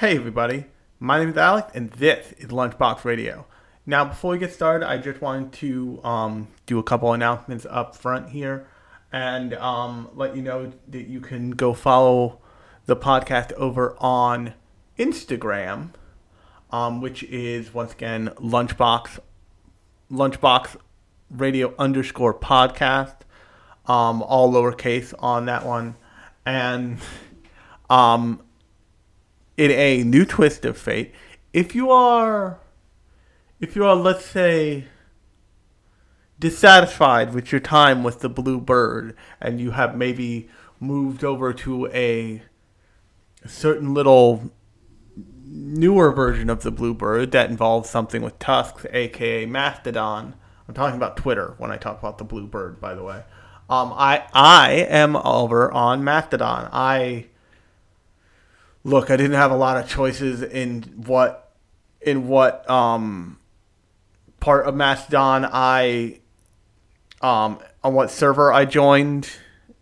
Hey everybody, my name is Alex and this is Lunchbox Radio. Now before we get started, I just wanted to um, do a couple announcements up front here and um, let you know that you can go follow the podcast over on Instagram, um, which is once again Lunchbox Lunchbox Radio underscore podcast, um, all lowercase on that one, and um, in a new twist of fate, if you are, if you are, let's say, dissatisfied with your time with the blue bird, and you have maybe moved over to a certain little newer version of the Blue Bird that involves something with tusks, aka Mastodon. I'm talking about Twitter when I talk about the Blue Bird, by the way. Um, I I am over on Mastodon. I look, I didn't have a lot of choices in what in what um part of Mastodon I um on what server I joined.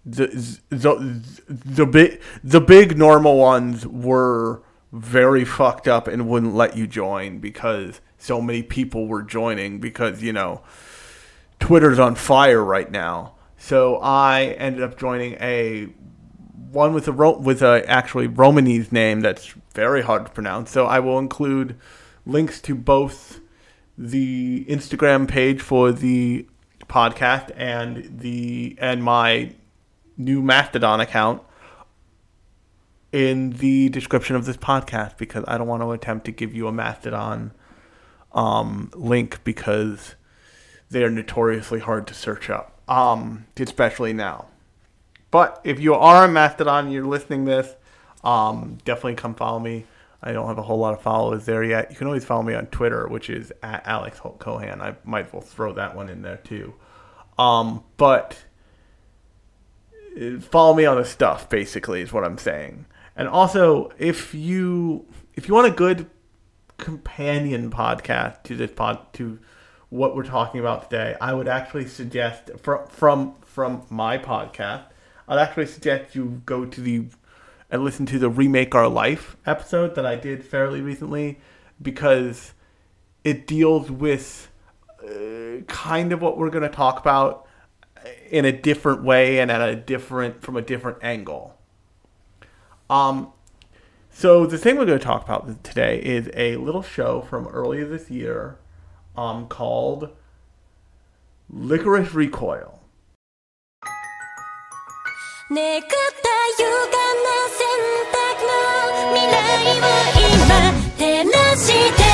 The the the big the big normal ones were very fucked up and wouldn't let you join because so many people were joining because you know Twitter's on fire right now. So I ended up joining a one with a with a actually Romanese name that's very hard to pronounce. So I will include links to both the Instagram page for the podcast and the and my new Mastodon account in the description of this podcast because I don't want to attempt to give you a Mastodon um, link because they are notoriously hard to search up, um, especially now. But if you are a Mastodon and you're listening this, um, definitely come follow me. I don't have a whole lot of followers there yet. You can always follow me on Twitter, which is at Alex Holt Cohan. I might as well throw that one in there too. Um, but uh, follow me on the stuff, basically, is what I'm saying. And also, if you if you want a good companion podcast to this pod to what we're talking about today, I would actually suggest from from from my podcast, I'd actually suggest you go to the and listen to the remake our life episode that I did fairly recently because it deals with uh, kind of what we're going to talk about in a different way and at a different from a different angle. Um, so the thing we're going to talk about today is a little show from earlier this year, um, called Lycoris Recoil. ねくった歪な選択の未来を今照らして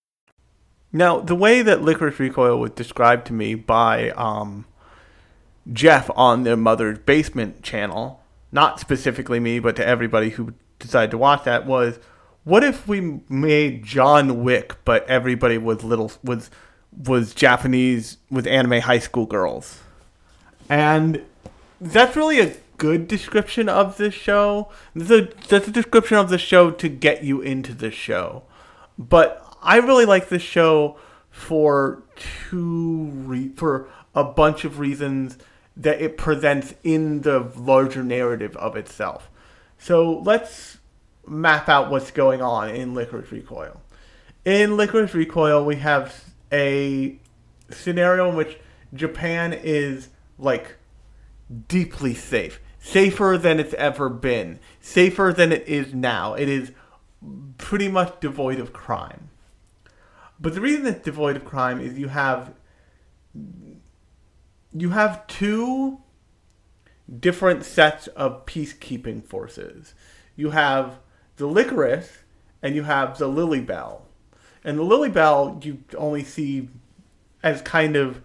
Now, the way that Lycoris Recoil was described to me by um, Jeff on their Mother's Basement channel, not specifically me, but to everybody who decided to watch that, was what if we made John Wick, but everybody was little was was Japanese with anime high school girls, and that's really a good description of this show. That's a, that's a description of the show to get you into the show, but I really like this show for two re- for a bunch of reasons that it presents in the larger narrative of itself. So let's map out what's going on in Lycoris Recoil. In Lycoris Recoil, we have a scenario in which Japan is like deeply safe, safer than it's ever been, safer than it is now. It is pretty much devoid of crime. But the reason it's devoid of crime is you have you have two different sets of peacekeeping forces. You have the Lycoris and you have the Lilybell. And the Lilybell you only see as kind of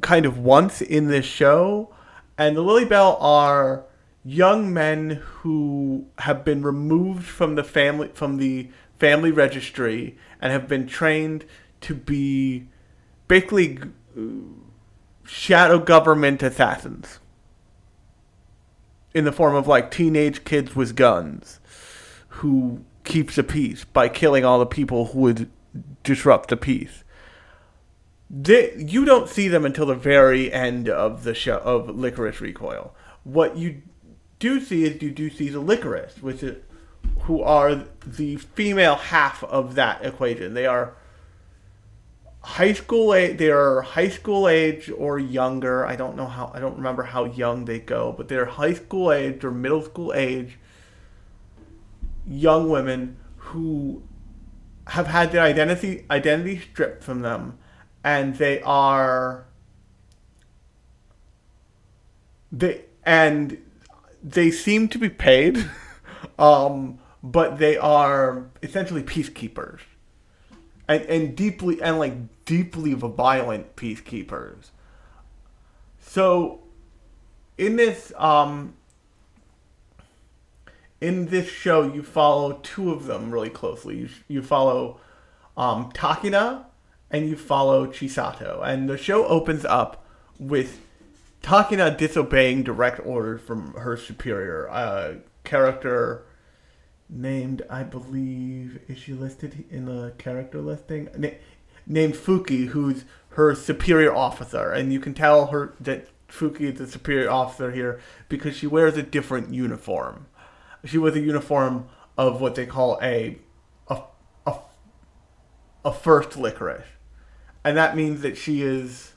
kind of once in this show. And the Lilybell are young men who have been removed from the family from the family registry and have been trained to be basically shadow government assassins in the form of like teenage kids with guns who keeps the peace by killing all the people who would disrupt the peace. They, you don't see them until the very end of the show of Lycoris Recoil. What you do see is you do see the Lycoris, which is who are the female half of that equation. They are high school age. They are high school age or younger. I don't know how. I don't remember how young they go, but they're high school age or middle school age young women who have had their identity identity stripped from them, and they are they and they seem to be paid. um, but they are essentially peacekeepers, and and deeply and like deeply violent peacekeepers. So, in this um, in this show, you follow two of them really closely. You, you follow um, Takina and you follow Chisato, and the show opens up with Takina disobeying direct orders from her superior, uh, character named, I believe, is she listed in the character listing? Na- named Fuki, who's her superior officer, and you can tell her that Fuki is the superior officer here because she wears a different uniform. She wears a uniform of what they call a a a, a first lycoris, and that means that she is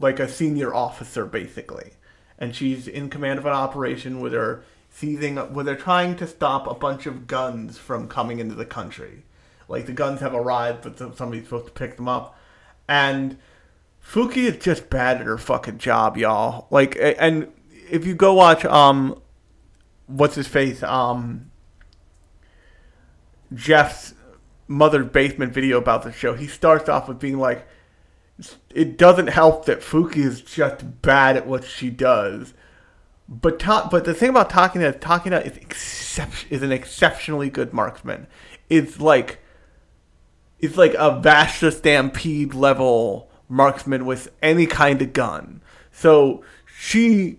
like a senior officer basically, and she's in command of an operation with her seizing where they're trying to stop a bunch of guns from coming into the country. Like the guns have arrived, but somebody's supposed to pick them up, and Fuki is just bad at her fucking job, y'all. Like, and if you go watch um, what's his face um, Jeff's mother's basement video about the show, he starts off with being like, it doesn't help that Fuki is just bad at what she does but ta- but the thing about Takina Takina is excep- is an exceptionally good marksman. It's like it's like a Vash the Stampede level marksman with any kind of gun. So she,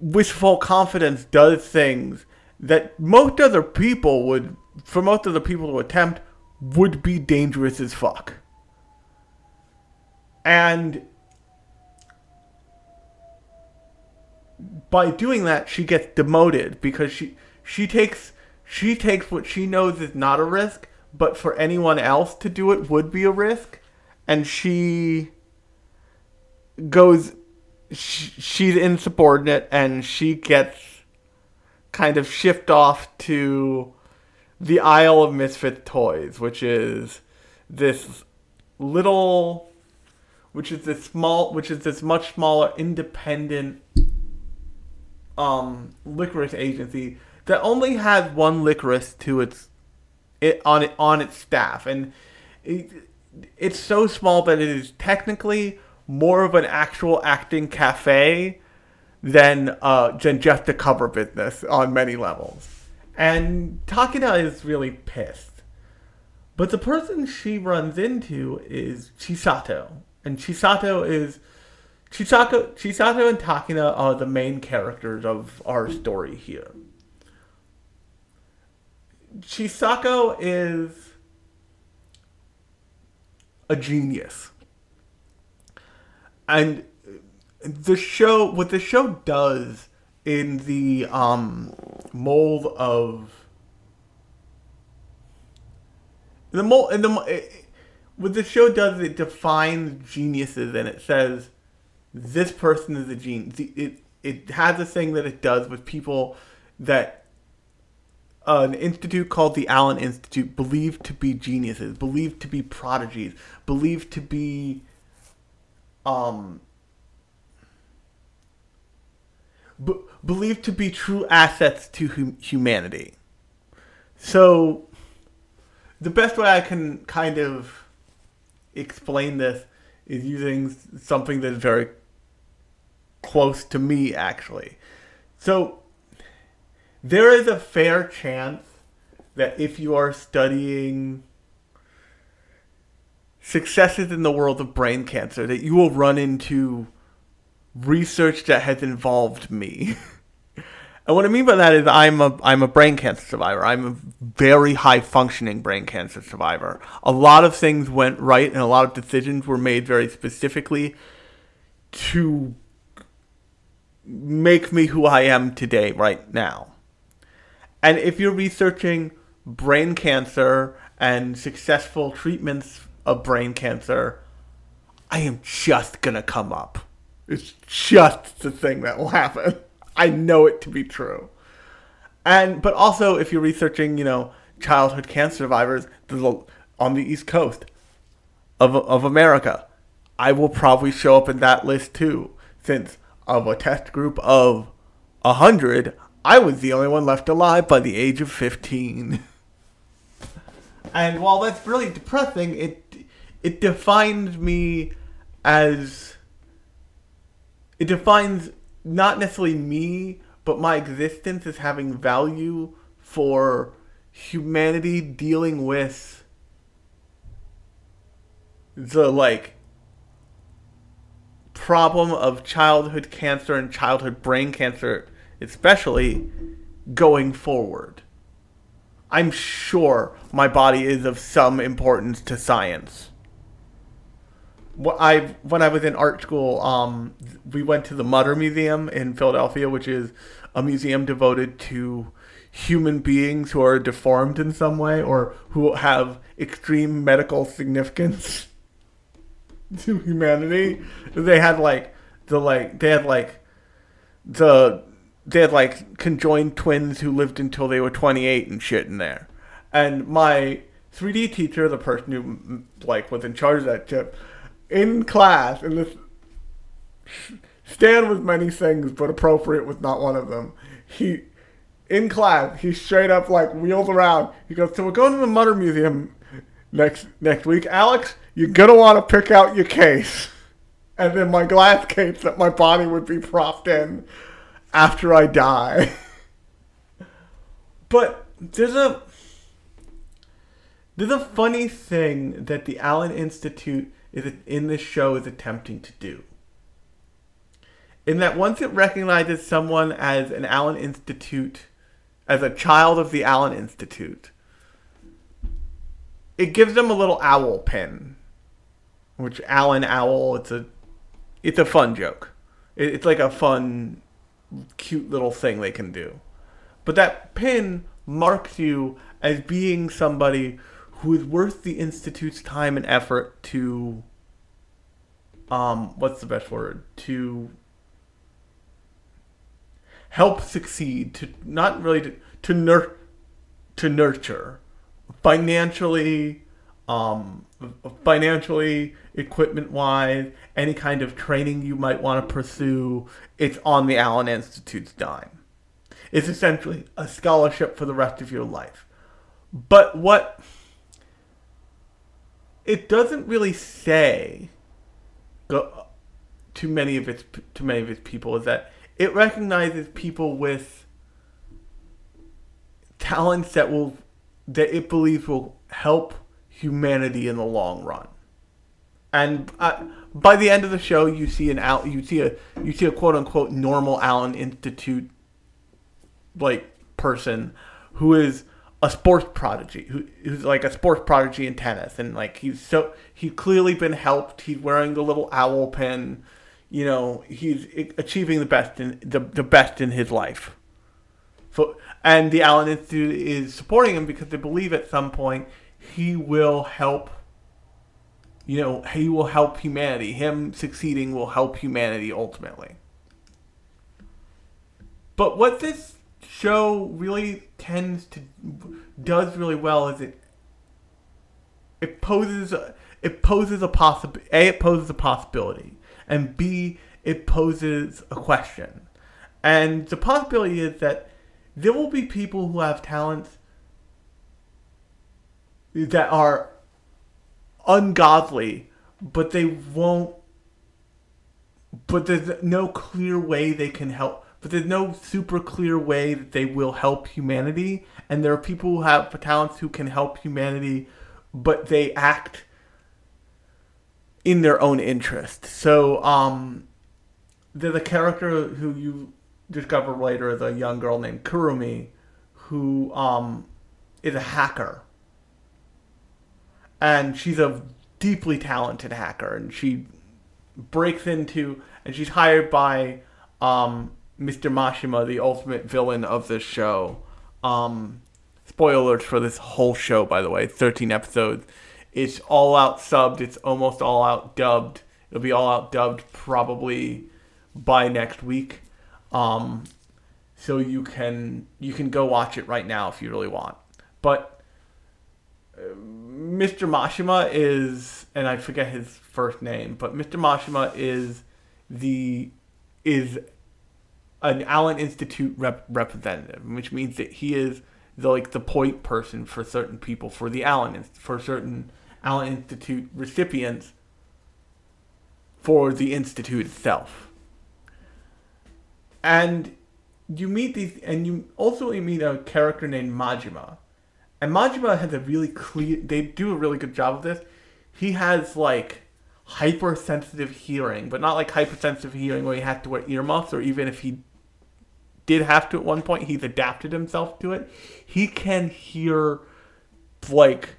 with full confidence, does things that most other people would, for most other people to attempt, would be dangerous as fuck. And by doing that, she gets demoted because she she takes she takes what she knows is not a risk, but for anyone else to do it would be a risk. And she goes, sh- she's insubordinate, and she gets kind of shipped off to the Isle of Misfit Toys, which is this little, which is this small, which is this much smaller independent um lycoris agency that only has one lycoris to its it on it on its staff. And it, it's so small that it is technically more of an actual acting cafe than uh than just a cover business on many levels. And Takina is really pissed. But the person she runs into is Chisato. And Chisato is Chisato, Chisato and Takina are the main characters of our story here. Chisato is a genius. And the show what the show does in the um mold of the mold in the what the show does it defines geniuses and it says this person is a genius. It it has a thing that it does with people that uh, an institute called the Allen Institute believed to be geniuses, believed to be prodigies, believed to be um b- believed to be true assets to hum- humanity. So the best way I can kind of explain this is using something that's very close to me actually. So there is a fair chance that if you are studying successes in the world of brain cancer that you will run into research that has involved me. and what I mean by that is I'm a I'm a brain cancer survivor. I'm a very high functioning brain cancer survivor. A lot of things went right and a lot of decisions were made very specifically to make me who I am today right now. And if you're researching brain cancer and successful treatments of brain cancer, I am just gonna come up. It's just the thing that will happen. I know it to be true. And but also if you're researching, you know, childhood cancer survivors on the East Coast of of America, I will probably show up in that list too, since of a test group of a hundred, I was the only one left alive by the age of fifteen. And while that's really depressing, it it defines me as it defines not necessarily me, but my existence as having value for humanity dealing with the like problem of childhood cancer and childhood brain cancer especially going forward. I'm sure my body is of some importance to science. I when I was in art school, um, we went to the Mutter Museum in Philadelphia, which is a museum devoted to human beings who are deformed in some way or who have extreme medical significance to humanity. They had like the like they had like the they had like conjoined twins who lived until they were 28 and shit in there. And my 3D teacher, the person who like was in charge of that chip, in class, and this Stan was many things, but appropriate was not one of them. He in class, he straight up like wheels around. He goes, "So we're going to the Mutter Museum next next week, Alex. You're gonna want to pick out your case." And then my glass case that my body would be propped in after I die. but there's a there's a funny thing that the Allen Institute is in this show is attempting to do. In that once it recognizes someone as an Allen Institute, as a child of the Allen Institute, it gives them a little owl pin, which Allen Owl. It's a, it's a fun joke. It, it's like a fun cute little thing they can do. But that pin marks you as being somebody who is worth the institute's time and effort to um what's the best word to help succeed to not really to, to nur- to nurture financially um financially equipment wise any kind of training you might want to pursue it's on the allen institute's dime. It's essentially a scholarship for the rest of your life. But what it doesn't really say go, to many of its to many of its people is that it recognizes people with talents that will that it believes will help humanity in the long run. And uh, by the end of the show, you see an out you see a you see a quote unquote normal Allen Institute like person who is a sports prodigy who, who's like a sports prodigy in tennis. And like he's so he's clearly been helped. He's wearing the little owl pin you know he's achieving the best in the, the best in his life and the allen institute is supporting him because they believe at some point he will help you know he will help humanity. Him succeeding will help humanity ultimately. But what this show really tends to does really well is it it poses it poses a possible a it poses a possibility and b it poses a question. And the possibility is that there will be people who have talents that are ungodly but they won't but there's no clear way they can help but there's no super clear way that they will help humanity. And there are people who have talents who can help humanity, but they act in their own interest. So, um, there's a character who you discover later is a young girl named Kurumi, who um, is a hacker. And she's a deeply talented hacker, and she breaks into, and she's hired by um, Mr. Mashima, the ultimate villain of this show. Um, spoilers for this whole show, by the way. 13 episodes. It's all out subbed. It's almost all out dubbed. It'll be all out dubbed probably by next week. Um, so you can you can go watch it right now if you really want. But uh, Mr. Mashima is, and I forget his first name, but Mr. Mashima is the is an Allen Institute rep- representative, which means that he is the like the point person for certain people for the Allen for certain Allen Institute recipients for the institute itself. And you meet these, and you also meet a character named Majima, and Majima has a really clear. They do a really good job of this. He has like hypersensitive hearing, but not like hypersensitive hearing where he has to wear earmuffs, or even if he did have to at one point. He's adapted himself to it. He can hear like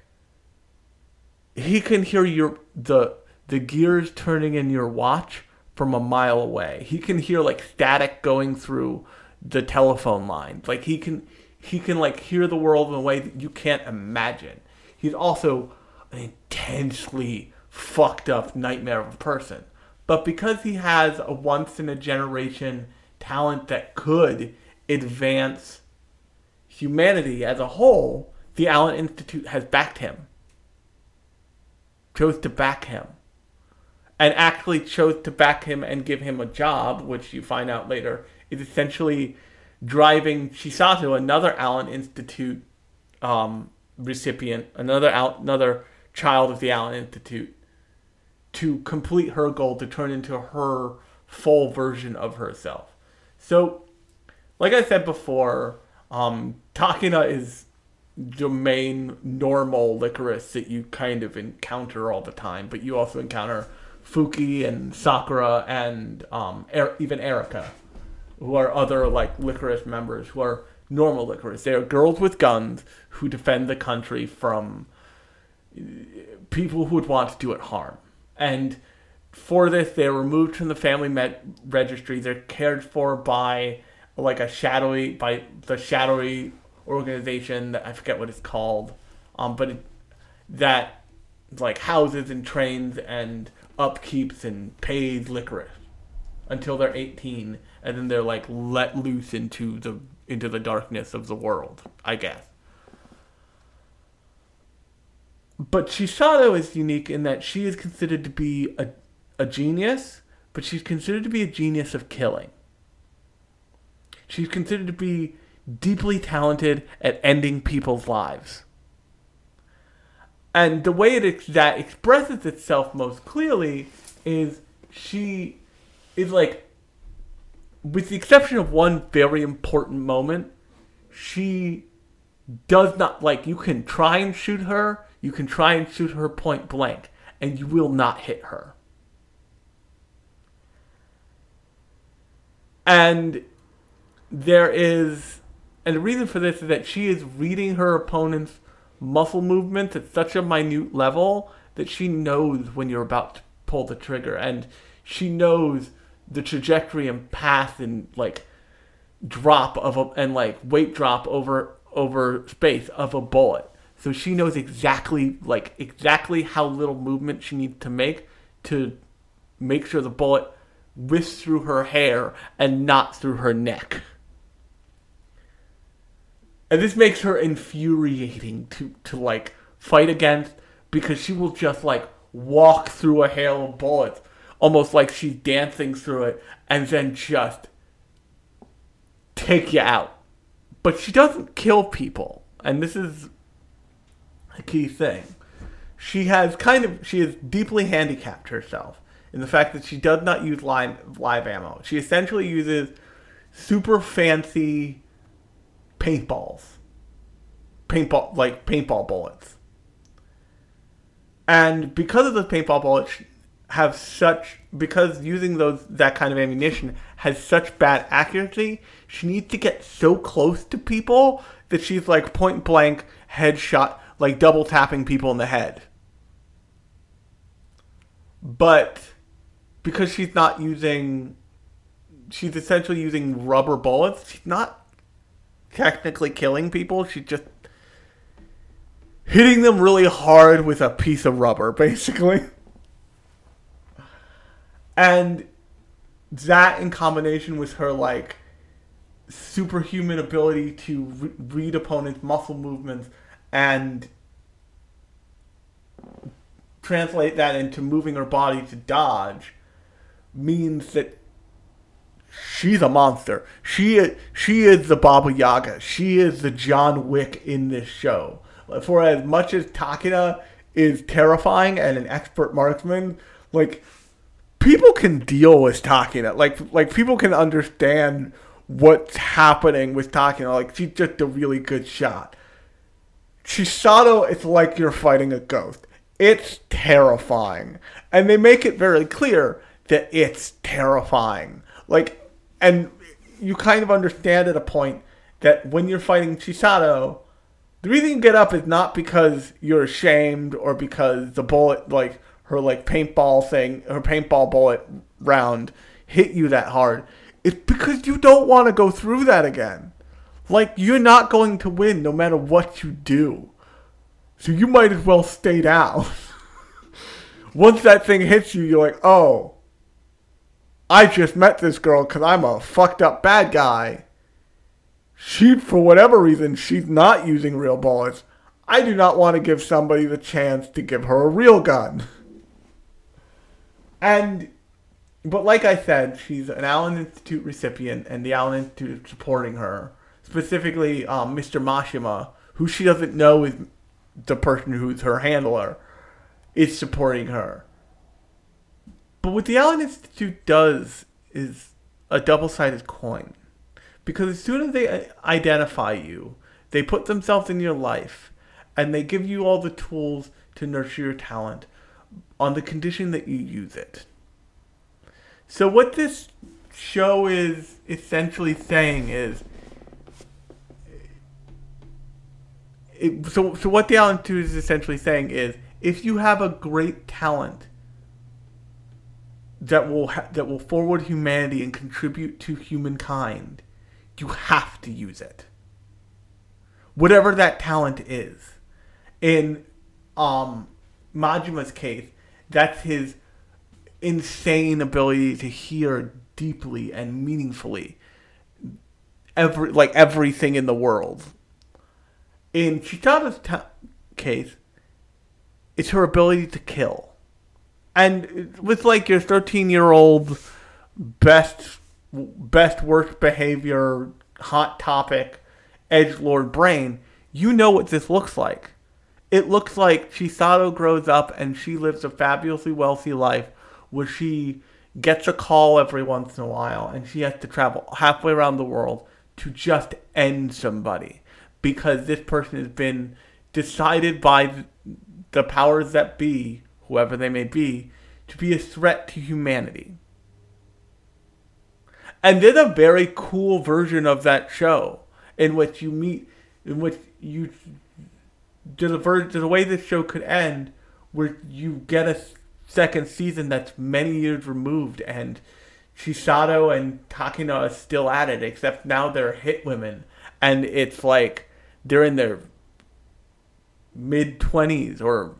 he can hear your the the gears turning in your watch from a mile away. He can hear like static going through the telephone line. Like he can he can like hear the world in a way that you can't imagine. He's also an intensely fucked up nightmare of a person. But because he has a once in a generation talent that could advance humanity as a whole, the Allen Institute has backed him. Chose to back him. And actually chose to back him and give him a job, which you find out later is essentially driving Chisato, another Allen Institute um, recipient, another another child of the Allen Institute, to complete her goal to turn into her full version of herself. So, like I said before, um, Takina is the main normal Lycoris that you kind of encounter all the time, but you also encounter Fuki and Sakura and um, er- even Erika, who are other like Lycoris members who are normal Lycoris. They are girls with guns who defend the country from uh, people who would want to do it harm. And for this, they're removed from the family met registry. They're cared for by like a shadowy by the shadowy organization that I forget what it's called. Um, but it, that like houses and trains and upkeeps and pays lycoris until they're 18 and then they're like let loose into the into the darkness of the world i guess but Chisato is unique in that she is considered to be a, a genius, but she's considered to be a genius of killing. She's considered to be deeply talented at ending people's lives. And the way it that expresses itself most clearly is she is like, with the exception of one very important moment, she does not like you can try and shoot her you can try and shoot her point blank and you will not hit her. And there is and the reason for this is that she is reading her opponent's muscle movements at such a minute level that she knows when you're about to pull the trigger and she knows the trajectory and path and like drop of a and like weight drop over over space of a bullet. So she knows exactly like exactly how little movement she needs to make to make sure the bullet whisks through her hair and not through her neck. And this makes her infuriating to, to like fight against because she will just like walk through a hail of bullets, almost like she's dancing through it, and then just take you out. But she doesn't kill people. And this is a key thing. She has kind of she has deeply handicapped herself in the fact that she does not use live live ammo. She essentially uses super fancy paintballs. Paintball like paintball bullets. And because of the paintball bullets have such because using those that kind of ammunition has such bad accuracy, she needs to get so close to people that she's like point blank headshot, like double tapping people in the head. But because she's not using she's essentially using rubber bullets, she's not technically killing people, she's just hitting them really hard with a piece of rubber, basically. And that in combination with her like superhuman ability to re- read opponents' muscle movements and translate that into moving her body to dodge means that she's a monster. She is, she is the Baba Yaga. She is the John Wick in this show. For as much as Takina is terrifying and an expert marksman, like people can deal with Takina. Like like people can understand what's happening with Takina. Like she's just a really good shot. Chisato, it's like you're fighting a ghost. It's terrifying. And they make it very clear that it's terrifying. Like and you kind of understand at a point that when you're fighting Chisato, the reason you get up is not because you're ashamed or because the bullet like her like paintball thing, her paintball bullet round hit you that hard. It's because you don't want to go through that again. Like you're not going to win no matter what you do. So you might as well stay down. Once that thing hits you, you're like, oh, I just met this girl because I'm a fucked up bad guy. She, for whatever reason, she's not using real bullets. I do not want to give somebody the chance to give her a real gun. And, but like I said, she's an Allen Institute recipient, and the Allen Institute is supporting her. Specifically, um, Mr. Mashima, who she doesn't know is the person who's her handler, is supporting her. But what the Allen Institute does is a double sided coin. Because as soon as they uh, identify you, they put themselves in your life and they give you all the tools to nurture your talent on the condition that you use it. So, what this show is essentially saying is it, so, so what the Allen Institute is essentially saying is if you have a great talent that will ha- that will forward humanity and contribute to humankind, you have to use it. Whatever that talent is. in um, Majima's case, that's his insane ability to hear deeply and meaningfully every like everything in the world. In Chitara's ta case, it's her ability to kill, and with like your thirteen-year-old best best worst behavior hot topic edge lord brain, you know what this looks like. It looks like Chisato grows up and she lives a fabulously wealthy life where she gets a call every once in a while and she has to travel halfway around the world to just end somebody because this person has been decided by the powers that be, whoever they may be, to be a threat to humanity. And there's a very cool version of that show in which you meet, in which you, there's a, a way this show could end where you get a second season that's many years removed and Chisato and Takina are still at it, except now they're hit women. And it's like they're in their mid 20s or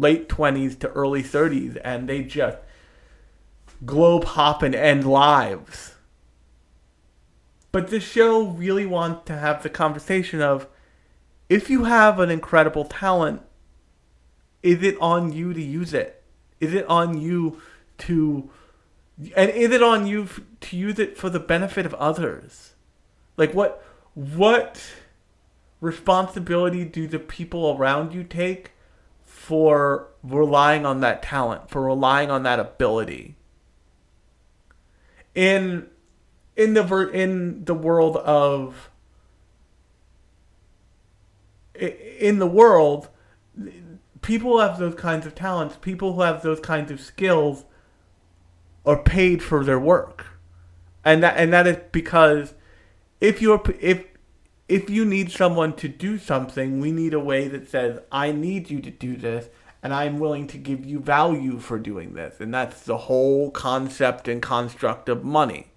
late 20s to early 30s and they just globe hop and end lives. But this show really wants to have the conversation of if you have an incredible talent, is it on you to use it? Is it on you to and is it on you to use it for the benefit of others? Like what what responsibility do the people around you take for relying on that talent, for relying on that ability? In in the ver- in the world of in the world people have those kinds of talents, people who have those kinds of skills are paid for their work. And that and that is because if you're if if you need someone to do something, we need a way that says I need you to do this and I'm willing to give you value for doing this. And that's the whole concept and construct of money.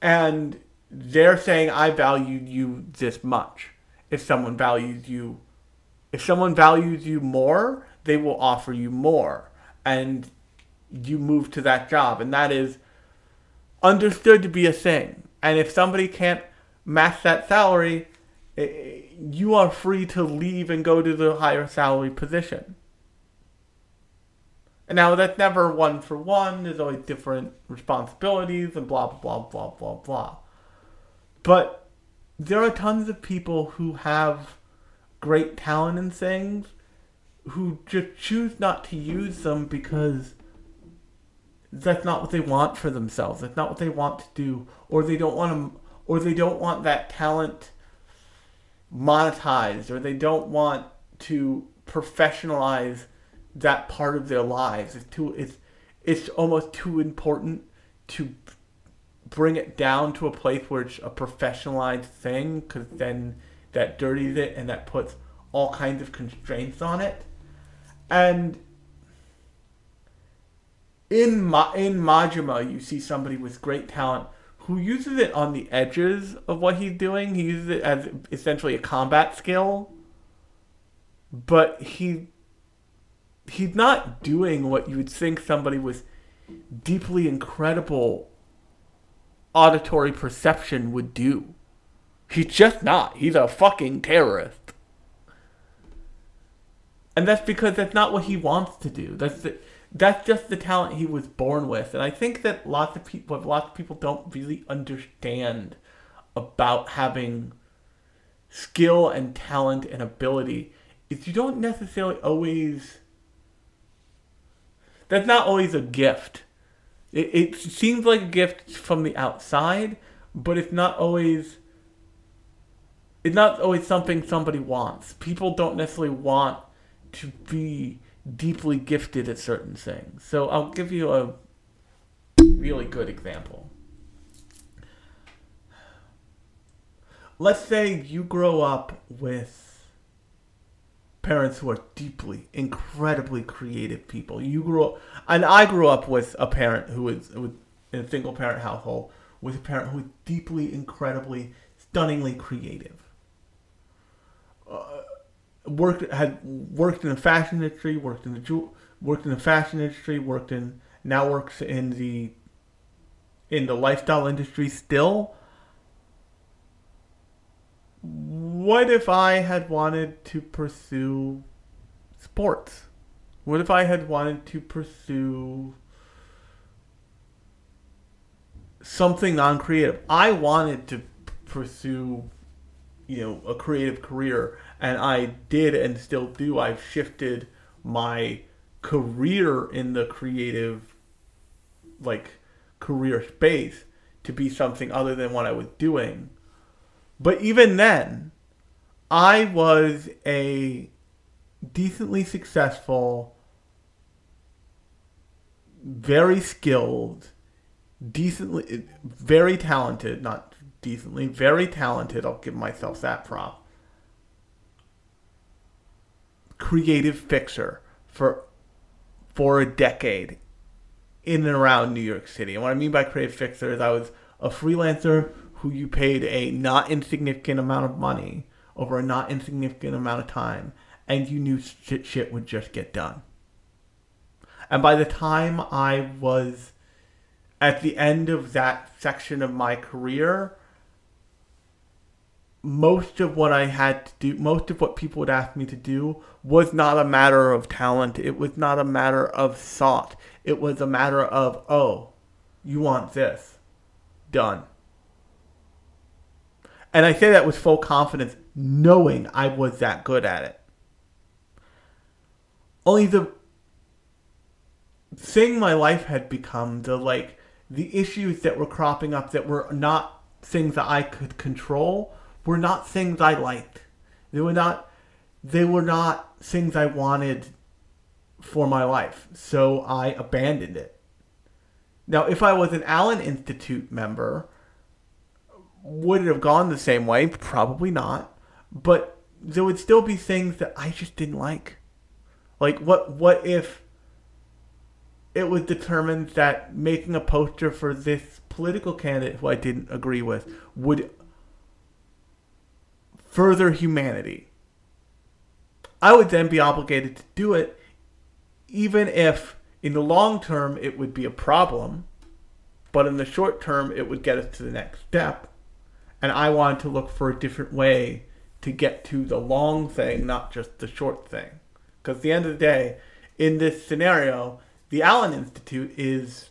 And they're saying I valued you this much. If someone values you if someone values you more, they will offer you more and you move to that job and that is understood to be a thing. And if somebody can't match that salary, you are free to leave and go to the higher salary position. And now that's never one for one. There's always different responsibilities and blah blah blah blah blah blah. But there are tons of people who have great talent in things who just choose not to use them because that's not what they want for themselves. That's not what they want to do, or they don't want to, or they don't want that talent monetized, or they don't want to professionalize that part of their lives. It's too, it's, it's almost too important to bring it down to a place where it's a professionalized thing, because then that dirties it and that puts all kinds of constraints on it. And in Ma- in Majima, you see somebody with great talent who uses it on the edges of what he's doing. He uses it as essentially a combat skill, but he he's not doing what you would think somebody with deeply incredible auditory perception would do. He's just not. He's a fucking terrorist. And that's because that's not what he wants to do. That's the, that's just the talent he was born with. And I think that lots of people lots of people don't really understand about having skill and talent and ability is you don't necessarily always that's not always a gift. It, it seems like a gift from the outside, but it's not always it's not always something somebody wants. People don't necessarily want to be deeply gifted at certain things. So I'll give you a really good example. Let's say you grow up with parents who are deeply, incredibly creative people. You grew up, and I grew up with a parent who was, in a single parent household with a parent who was deeply, incredibly, stunningly creative. Uh, worked had worked in the fashion industry, worked in the jewel, worked in the fashion industry, worked in now works in the in the lifestyle industry still. What if I had wanted to pursue sports? What if I had wanted to pursue something non-creative? I wanted to pursue you know a creative career and I did and still do. I've shifted my career in the creative like career space to be something other than what I was doing. But even then I was a decently successful very skilled decently very talented not decently very talented i'll give myself that prop creative fixer for for a decade in and around New York City. And what I mean by creative fixer is I was a freelancer who you paid a not insignificant amount of money over a not insignificant amount of time, and you knew shit, shit would just get done. And by the time I was at the end of that section of my career, most of what I had to do, most of what people would ask me to do, was not a matter of talent. It was not a matter of thought. It was a matter of, oh, you want this. Done. And I say that with full confidence, knowing I was that good at it. Only the thing my life had become, the like, the issues that were cropping up that were not things that I could control were not things I liked. They were not they were not things I wanted for my life. So I abandoned it. Now, if I was an Alan Institute member, would it have gone the same way? Probably not. But there would still be things that I just didn't like. Like what what if it was determined that making a poster for this political candidate who I didn't agree with would further humanity. I would then be obligated to do it, even if in the long term it would be a problem, but in the short term it would get us to the next step. And I wanted to look for a different way to get to the long thing, not just the short thing. Because at the end of the day, in this scenario, the Alan Institute is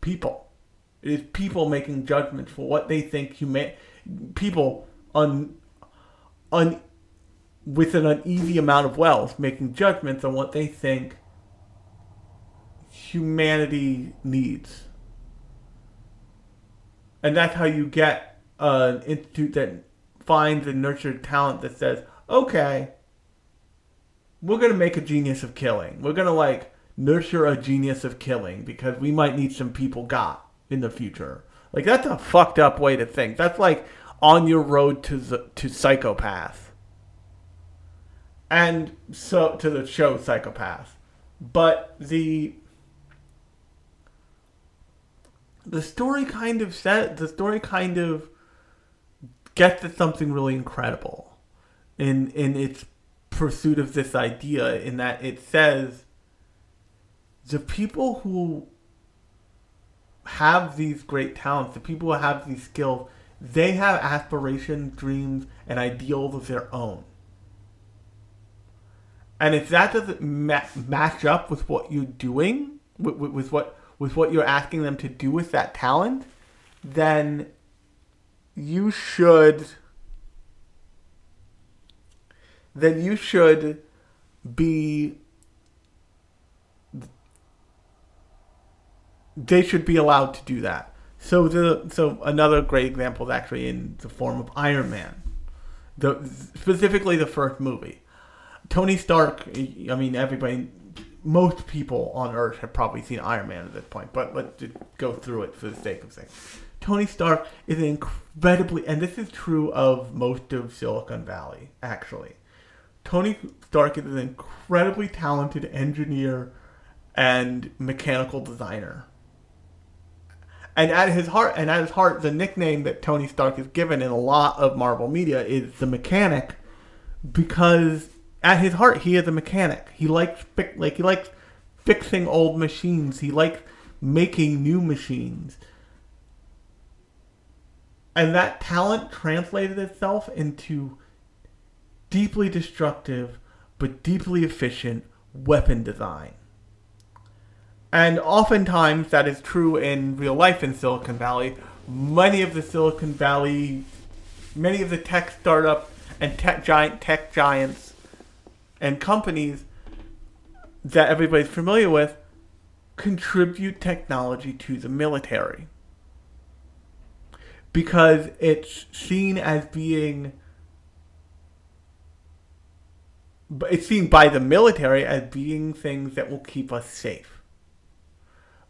people. It is people making judgments for what they think human people on un, with an uneasy amount of wealth making judgments on what they think humanity needs. And that's how you get an institute that finds and nurtures talent that says, okay, we're going to make a genius of killing. We're going to like nurture a genius of killing because we might need some people got in the future. Like that's a fucked up way to think. That's like on your road to the, to psychopath. And so to the show psychopath. But the the story kind of set the story kind of gets at something really incredible in in its pursuit of this idea in that it says the people who have these great talents, the people who have these skills, they have aspirations, dreams, and ideals of their own. And if that doesn't ma- match up with what you're doing, with, with, with what with what you're asking them to do with that talent, then you should then you should be they should be allowed to do that. So the so another great example is actually in the form of Iron Man, the specifically the first movie. Tony Stark. I mean, everybody, most people on Earth have probably seen Iron Man at this point, but let's just go through it for the sake of things. Tony Stark is an incredibly, and this is true of most of Silicon Valley, actually. Tony Stark is an incredibly talented engineer and mechanical designer. And at his heart, and at his heart, the nickname that Tony Stark is given in a lot of Marvel media is the Mechanic, because at his heart, he is a mechanic. He likes like he likes fixing old machines. He likes making new machines. And that talent translated itself into deeply destructive but deeply efficient weapon design. And oftentimes that is true in real life in Silicon Valley. Many of the Silicon Valley, many of the tech startup and tech giant tech giants and companies that everybody's familiar with contribute technology to the military because it's seen as being it's seen by the military as being things that will keep us safe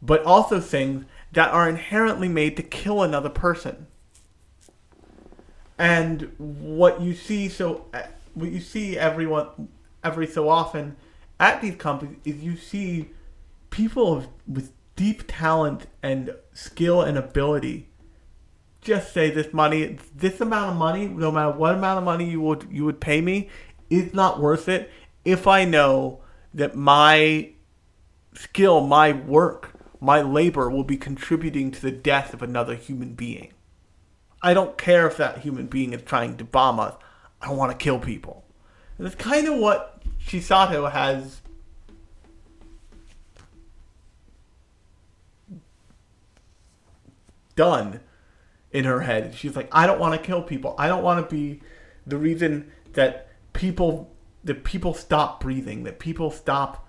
but also things that are inherently made to kill another person. And what you see so what you see everyone every so often at these companies is you see people with deep talent and skill and ability just say this money this amount of money no matter what amount of money you would you would pay me is not worth it if i know that my skill my work my labor will be contributing to the death of another human being i don't care if that human being is trying to bomb us i want to kill people and that's kind of what Chisato has done in her head. She's like, I don't want to kill people. I don't want to be the reason that people that people stop breathing, that people stop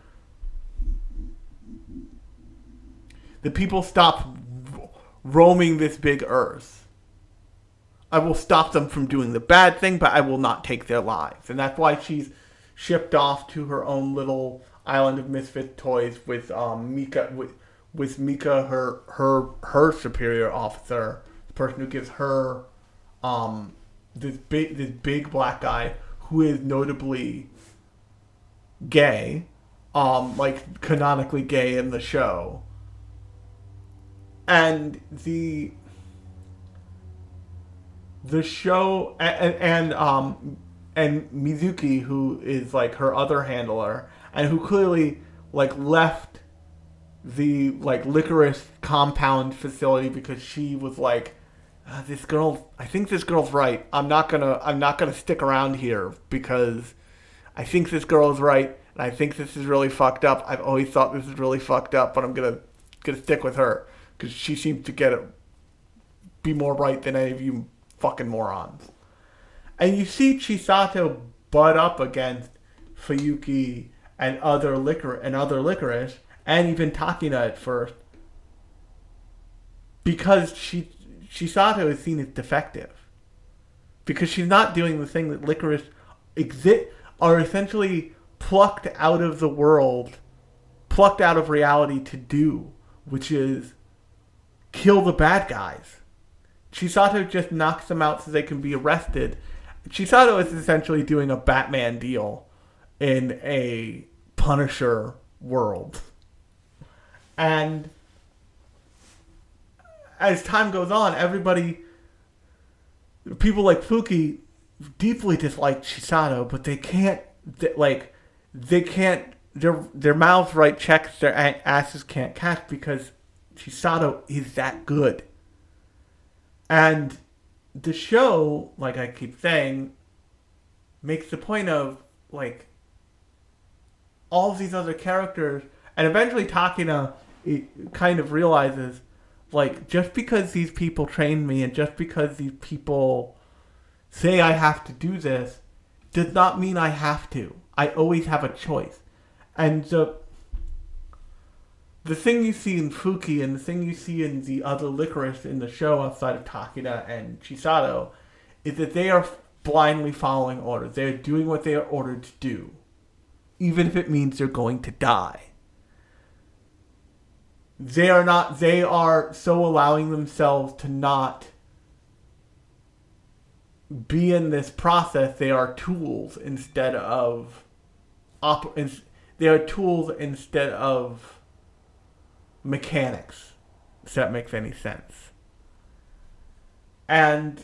that people stop roaming this big earth. I will stop them from doing the bad thing, but I will not take their lives. And that's why she's shipped off to her own little island of misfit toys with um, Mika with, with Mika her her her superior officer, the person who gives her um this big this big black guy who is notably gay, um like canonically gay in the show. And the the show and, and um and Mizuki who is like her other handler and who clearly like left the like Lycoris compound facility because she was like "Ah, this girl I think this girl's right. I'm not going to I'm not going to stick around here because I think this girl is right and I think this is really fucked up. I've always thought this is really fucked up, but I'm going to going to stick with her cuz she seems to get it be more right than any of you fucking morons. And you see Chisato butt up against Fuyuki and other licor and other Lycoris and even Takina at first because she Chisato is seen as defective. Because she's not doing the thing that Lycoris exist are essentially plucked out of the world, plucked out of reality to do, which is kill the bad guys. Chisato just knocks them out so they can be arrested. Chisato is essentially doing a Batman deal in a Punisher world. And as time goes on, everybody, people like Fuki, deeply dislike Chisato, but they can't, they, like, they can't, their their mouths write checks their asses can't cash because Chisato is that good. And the show, like I keep saying, makes the point of like all these other characters, and eventually Takina kind of realizes like just because these people train me and just because these people say I have to do this does not mean I have to. I always have a choice. And the the thing you see in Fuki and the thing you see in the other Lycoris in the show outside of Takina and Chisato is that they are blindly following orders. They are doing what they are ordered to do, even if it means they're going to die. They are not, they are so allowing themselves to not be in this process. They are tools instead of, op- they are tools instead of mechanics, if that makes any sense. And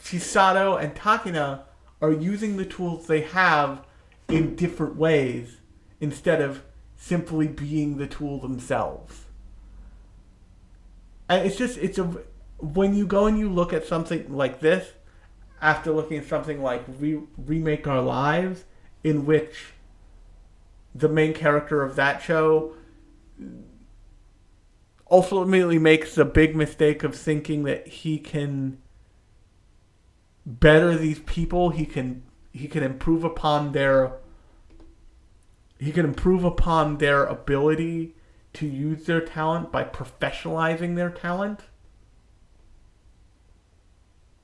Chisato and Takina are using the tools they have in different ways instead of simply being the tool themselves. And it's just it's a when you go and you look at something like this after looking at something like Re- remake our lives in which the main character of that show ultimately makes the big mistake of thinking that he can better these people. He can he can improve upon their he can improve upon their ability to use their talent by professionalizing their talent.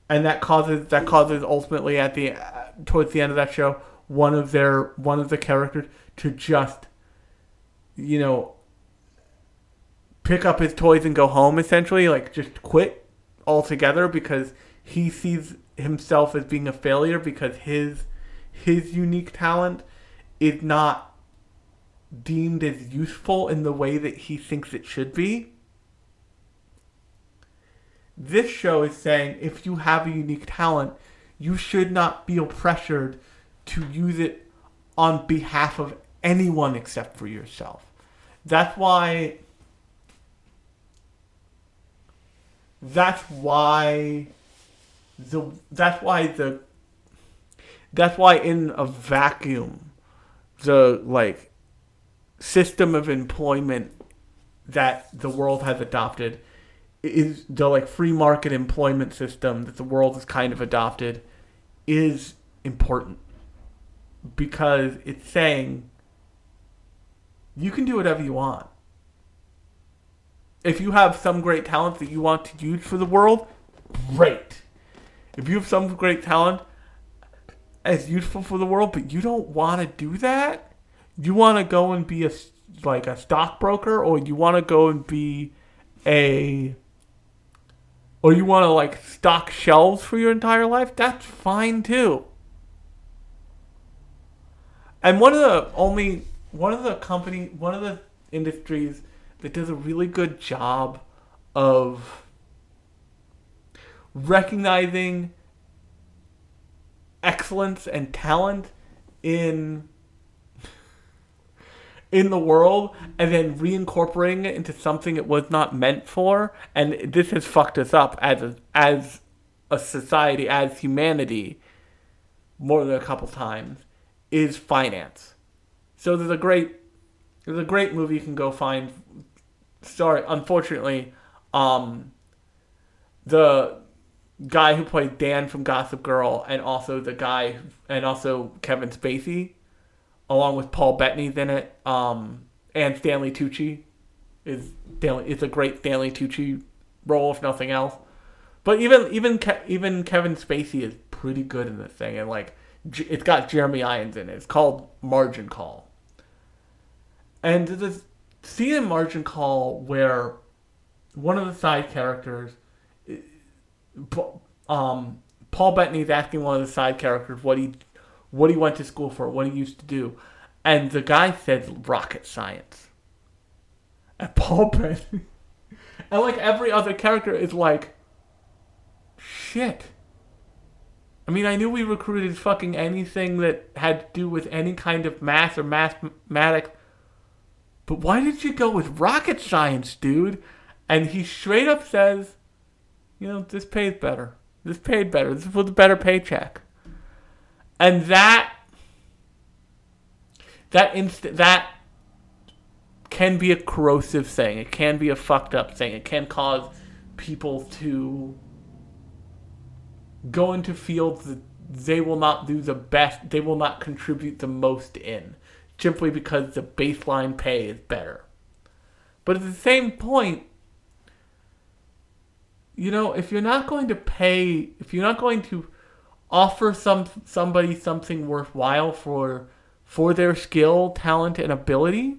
And that causes that causes ultimately at the towards the end of that show one of their one of the characters to just you know pick up his toys and go home essentially like just quit altogether because he sees himself as being a failure because his his unique talent is not deemed as useful in the way that he thinks it should be. This show is saying if you have a unique talent, you should not feel pressured to use it on behalf of anyone except for yourself. That's why that's why the that's why the that's why in a vacuum the like system of employment that the world has adopted is the like free market employment system that the world has kind of adopted is important. Because it's saying you can do whatever you want if you have some great talent that you want to use for the world great if you have some great talent as useful for the world, but you don't want to do that, you want to go and be a like a stockbroker, or you want to go and be a, or you want to like stock shelves for your entire life. That's fine too. And one of the only one of the company, one of the industries that does a really good job of recognizing excellence and talent in in the world and then reincorporating it into something it was not meant for. And this has fucked us up as a, as a society as humanity more than a couple times is finance. So there's a great there's a great movie you can go find sorry unfortunately um the guy who played Dan from Gossip Girl, and also the guy, and also Kevin Spacey, along with Paul Bettany's in it, um, and Stanley Tucci is Stanley. it's a great Stanley Tucci role, if nothing else. But even even Ke- even Kevin Spacey is pretty good in this thing, and like it's got Jeremy Irons in it. It's called Margin Call, and this scene in Margin Call where one of the side characters um, Paul is asking one of the side characters what he what he went to school for, what he used to do, and the guy says rocket science. And Paul Bettany, and like every other character is like, shit. I mean, I knew we recruited fucking anything that had to do with any kind of math or mathematics, but why did you go with rocket science, dude? And he straight up says, you know, this pays better. This paid better. This was a better paycheck. And that that inst- that can be a corrosive thing. It can be a fucked up thing. It can cause people to go into fields that they will not do the best, they will not contribute the most in, simply because the baseline pay is better. But at the same point, you know, if you're not going to pay, if you're not going to offer some somebody something worthwhile for for their skill, talent, and ability,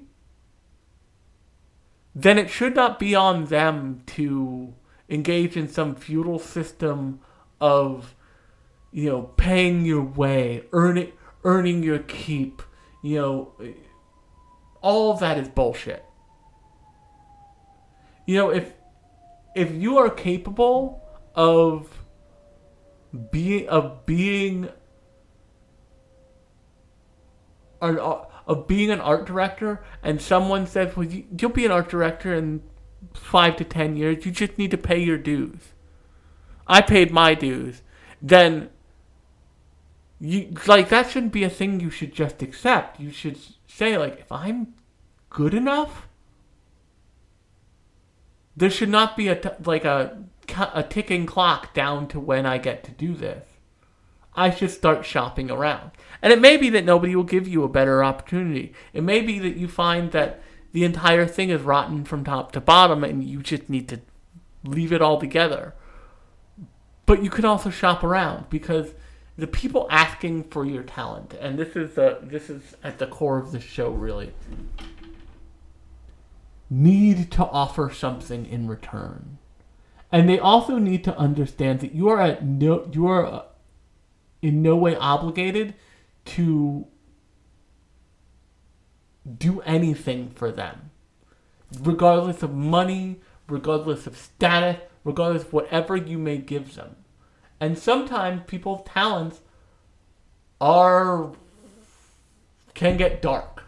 then it should not be on them to engage in some feudal system of, you know, paying your way, earning earning your keep. You know, all of that is bullshit. You know, if if you are capable of being of being an, uh, of being an art director, and someone says, "Well, you, you'll be an art director in five to ten years. You just need to pay your dues." I paid my dues. Then you like that shouldn't be a thing you should just accept. You should say like, if I'm good enough, there should not be a t- like a a ticking clock down to when I get to do this. I should start shopping around. And it may be that nobody will give you a better opportunity. It may be that you find that the entire thing is rotten from top to bottom and you just need to leave it all together. But you can also shop around because the people asking for your talent, and this is the this is at the core of the show really, need to offer something in return. And they also need to understand that you are at no you are uh, in no way obligated to do anything for them. Regardless of money, regardless of status, regardless of whatever you may give them. And sometimes people's talents are can get dark.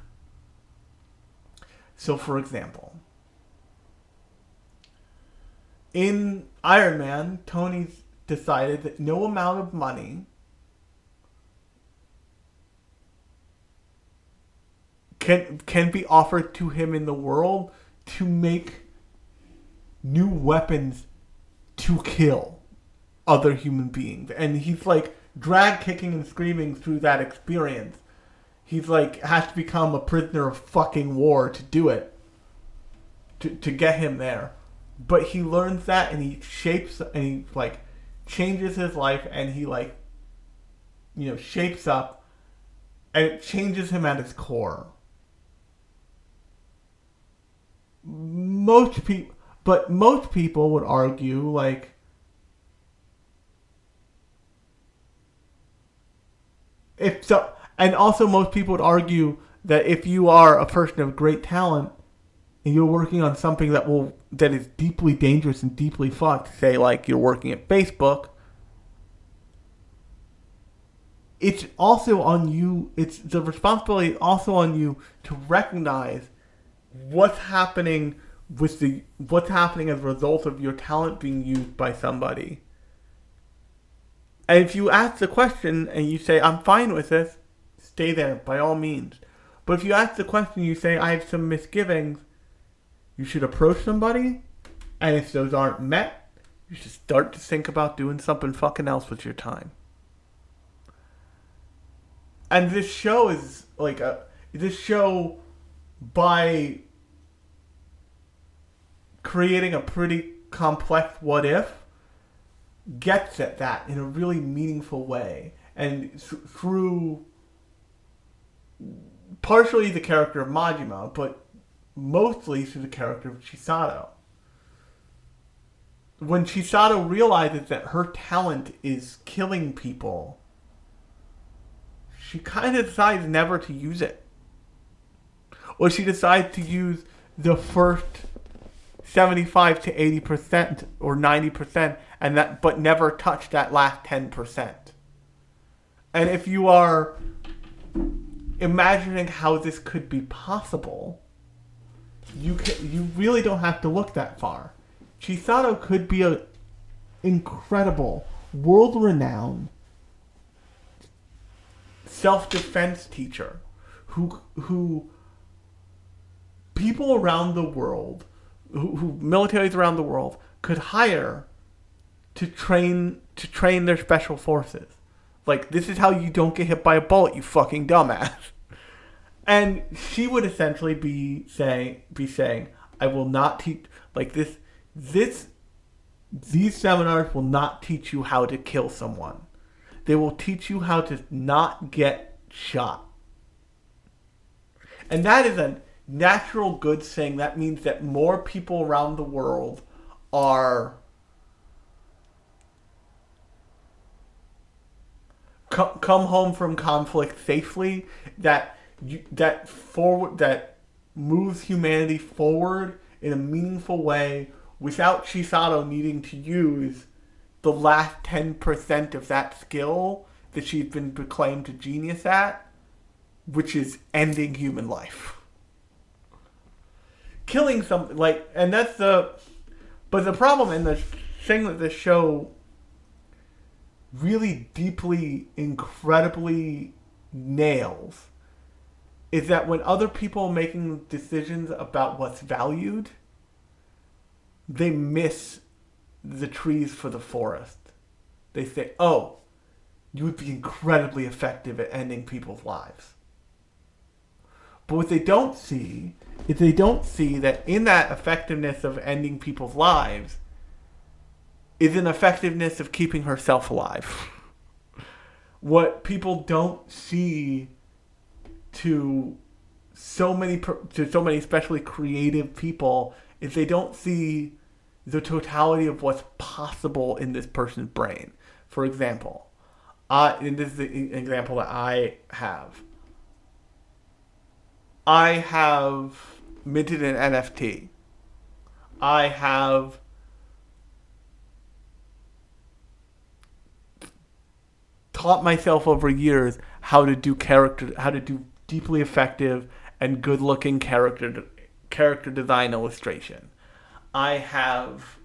So for example, in Iron Man, Tony's decided that no amount of money can can be offered to him in the world to make new weapons to kill other human beings. And he's like drag kicking and screaming through that experience. He's like has to become a prisoner of fucking war to do it. To to get him there. But he learns that and he shapes and he like changes his life and he like you know shapes up and it changes him at his core. Most people but most people would argue like if so and also most people would argue that if you are a person of great talent and you're working on something that will that is deeply dangerous and deeply fucked, say like you're working at Facebook, it's also on you it's the responsibility also on you to recognize what's happening with the what's happening as a result of your talent being used by somebody. And if you ask the question and you say, I'm fine with this, stay there by all means. But if you ask the question, you say, I have some misgivings, you should approach somebody. And if those aren't met, you should start to think about doing something fucking else with your time. And this show is like a, this show by creating a pretty complex what if gets at that in a really meaningful way and th- through partially the character of Majima, but mostly through the character of Chisato. When Chisato realizes that her talent is killing people, she kind of decides never to use it. Or she decides to use the first 75 to 80% or 90% and that but never touch that last 10%. And if you are imagining how this could be possible, you can, you really don't have to look that far. Chisato could be a incredible, world-renowned self-defense teacher who who people around the world who, who militaries around the world could hire to train to train their special forces. Like this is how you don't get hit by a bullet, you fucking dumbass. And she would essentially be saying be saying, I will not teach like this this these seminars will not teach you how to kill someone. They will teach you how to not get shot. And that is a natural good thing. That means that more people around the world are co- come home from conflict safely. That you, that forward that moves humanity forward in a meaningful way without Chisato needing to use the last ten percent of that skill that she's been proclaimed a genius at which is ending human life. Killing some like and that's the but the problem and the thing that the show really deeply incredibly nails is that when other people are making decisions about what's valued, they miss the trees for the forest. They say, oh, you would be incredibly effective at ending people's lives. But what they don't see is they don't see that in that effectiveness of ending people's lives is an effectiveness of keeping herself alive. what people don't see to so many to so many especially creative people is they don't see the totality of what's possible in this person's brain. For example, I and this is an example that I have. I have minted an NFT. I have taught myself over years how to do character how to do deeply effective and good looking character character design illustration. I have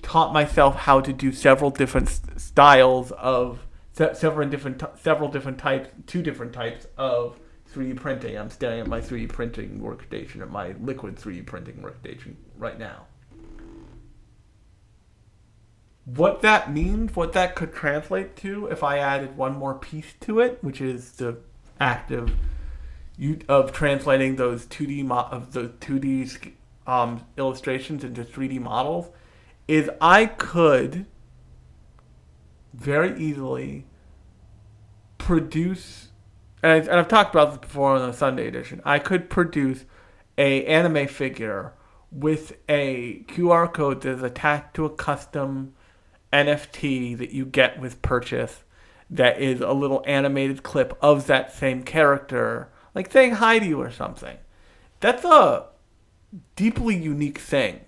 taught myself how to do several different styles of several different several different types two different types of 3D printing. I'm staring at my 3D printing workstation at my liquid 3D printing workstation right now. What that means, what that could translate to if I added one more piece to it, which is the act of you of translating those 2D mo- of the 2D um, illustrations into 3D models, is I could very easily produce, and, and I've talked about this before on the Sunday edition. I could produce a anime figure with a QR code that is attached to a custom NFT that you get with purchase. That is a little animated clip of that same character, like saying hi to you or something. That's a deeply unique thing.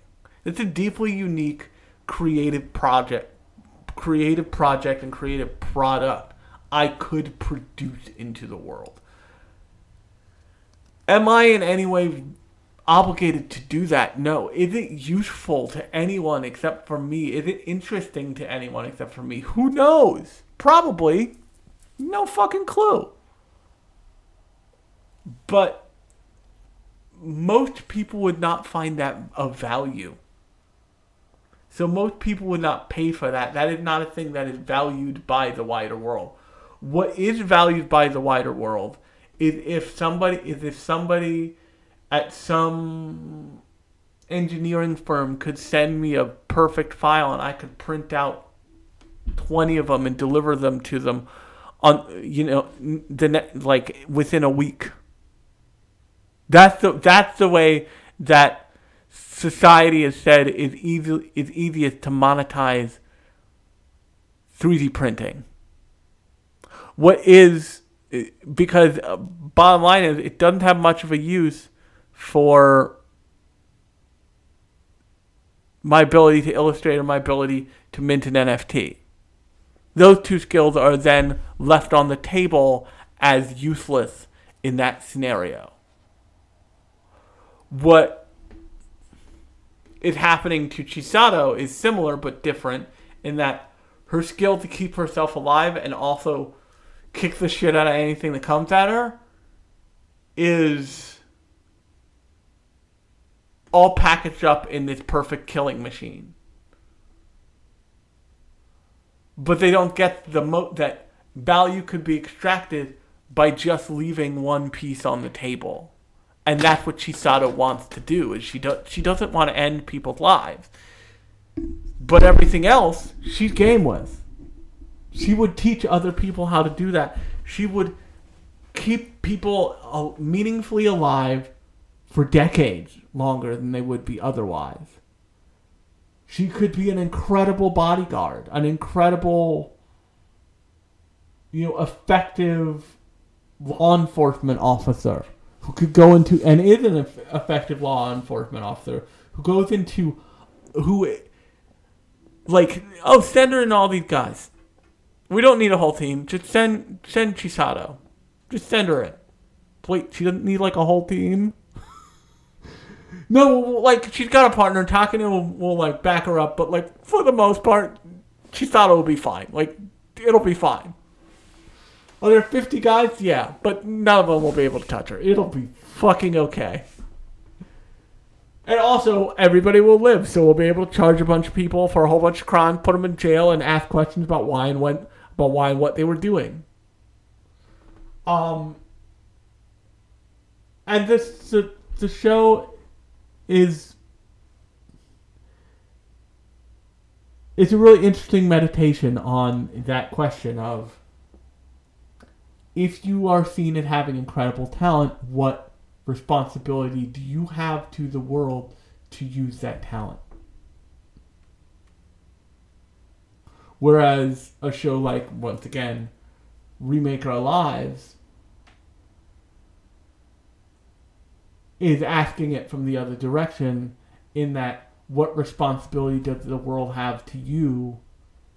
It's a deeply unique creative project, creative project and creative product I could produce into the world. Am I in any way obligated to do that? No. Is it useful to anyone except for me? Is it interesting to anyone except for me? Who knows? Probably. No fucking clue. But most people would not find that of value. So most people would not pay for that. That is not a thing that is valued by the wider world. What is valued by the wider world is if somebody is if somebody at some engineering firm could send me a perfect file and I could print out 20 of them and deliver them to them on you know the ne- like within a week. That's the that's the way that society has said is easy is easiest to monetize 3D printing. What is because uh, bottom line is it doesn't have much of a use for my ability to illustrate or my ability to mint an NFT. Those two skills are then left on the table as useless in that scenario. What is happening to Chisato is similar but different in that her skill to keep herself alive and also kick the shit out of anything that comes at her is all packaged up in this perfect killing machine. But they don't get the mo that value could be extracted by just leaving one piece on the table. And that's what Chisato wants to do is she do- she doesn't want to end people's lives. But everything else she's game with. She would teach other people how to do that. She would keep people uh, meaningfully alive for decades longer than they would be otherwise. She could be an incredible bodyguard, an incredible, you know, effective law enforcement officer who could go into and is an effective law enforcement officer who goes into who like oh send her and all these guys We don't need a whole team. Just send send Chisato. Just send her in. Wait, she doesn't need like a whole team. No, like she's got a partner. Takina will, will like back her up, but like for the most part, she thought it would be fine. Like it'll be fine. Are there 50 guys? Yeah, but none of them will be able to touch her. It'll be fucking okay. And also, everybody will live, so we'll be able to charge a bunch of people for a whole bunch of crime, put them in jail, and ask questions about why and when, about why and what they were doing. Um, and this the, the show is it's a really interesting meditation on that question of if you are seen as having incredible talent, what responsibility do you have to the world to use that talent? Whereas a show like, once again, Remake Our Lives is asking it from the other direction in that what responsibility does the world have to you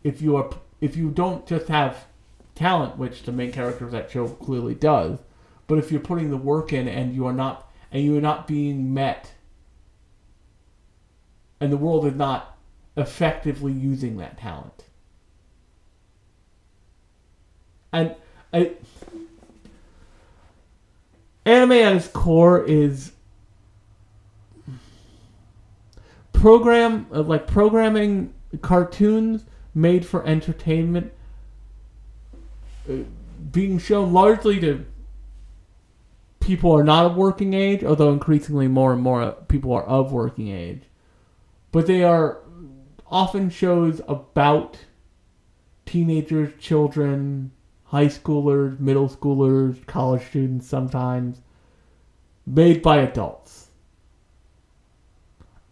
if you are if you don't just have talent, which the main character of that show clearly does, but if you're putting the work in and you are not and you are not being met and the world is not effectively using that talent. And I, anime at its core is program uh, like programming cartoons made for entertainment uh, being shown largely to people are not of working age although increasingly more and more people are of working age. But they are often shows about teenagers children high schoolers middle schoolers college students sometimes made by adults.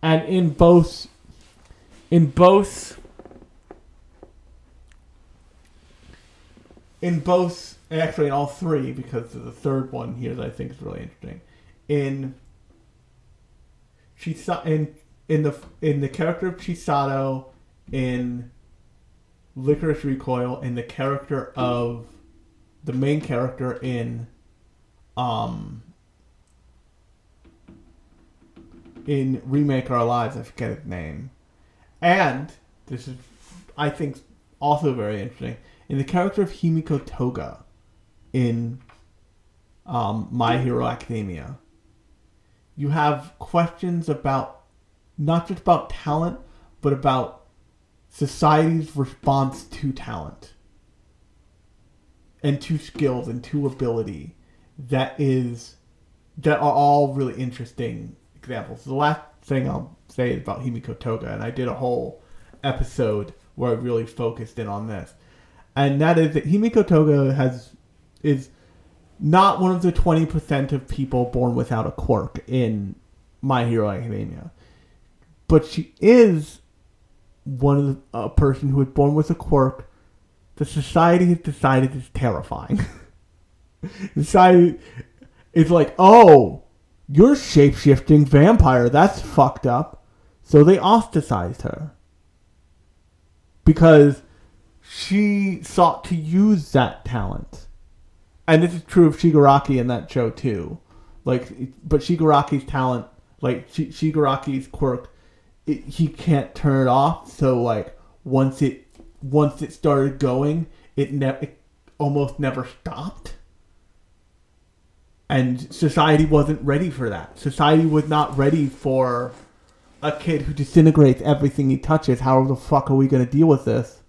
And in both in both in both actually in all three because the third one here that I think is really interesting in Chisa in in the in the character of Chisato in Lycoris Recoil in the character of the main character in um in Remake Our Lives, I forget his name. And this is I think also very interesting. In the character of Himiko Toga in um, My Hero Academia, you have questions about not just about talent, but about society's response to talent and to skills and to ability that is that are all really interesting examples. The last thing I'll say is about Himiko Toga, and I did a whole episode where I really focused in on this, and that is that Himiko Toga has is not one of the twenty percent of people born without a quirk in My Hero Academia, but she is one a person who was born with a quirk. The society has decided is terrifying. society is like, oh, you're shape shifting vampire. That's fucked up. So they ostracized her. Because she sought to use that talent. And this is true of Shigaraki in that show too. Like, but Shigaraki's talent, like Shi- Shigaraki's quirk, it, he can't turn it off. So like once it once it started going, it never almost never stopped and society wasn't ready for that. Society was not ready for a kid who disintegrates everything he touches. How the fuck are we going to deal with this?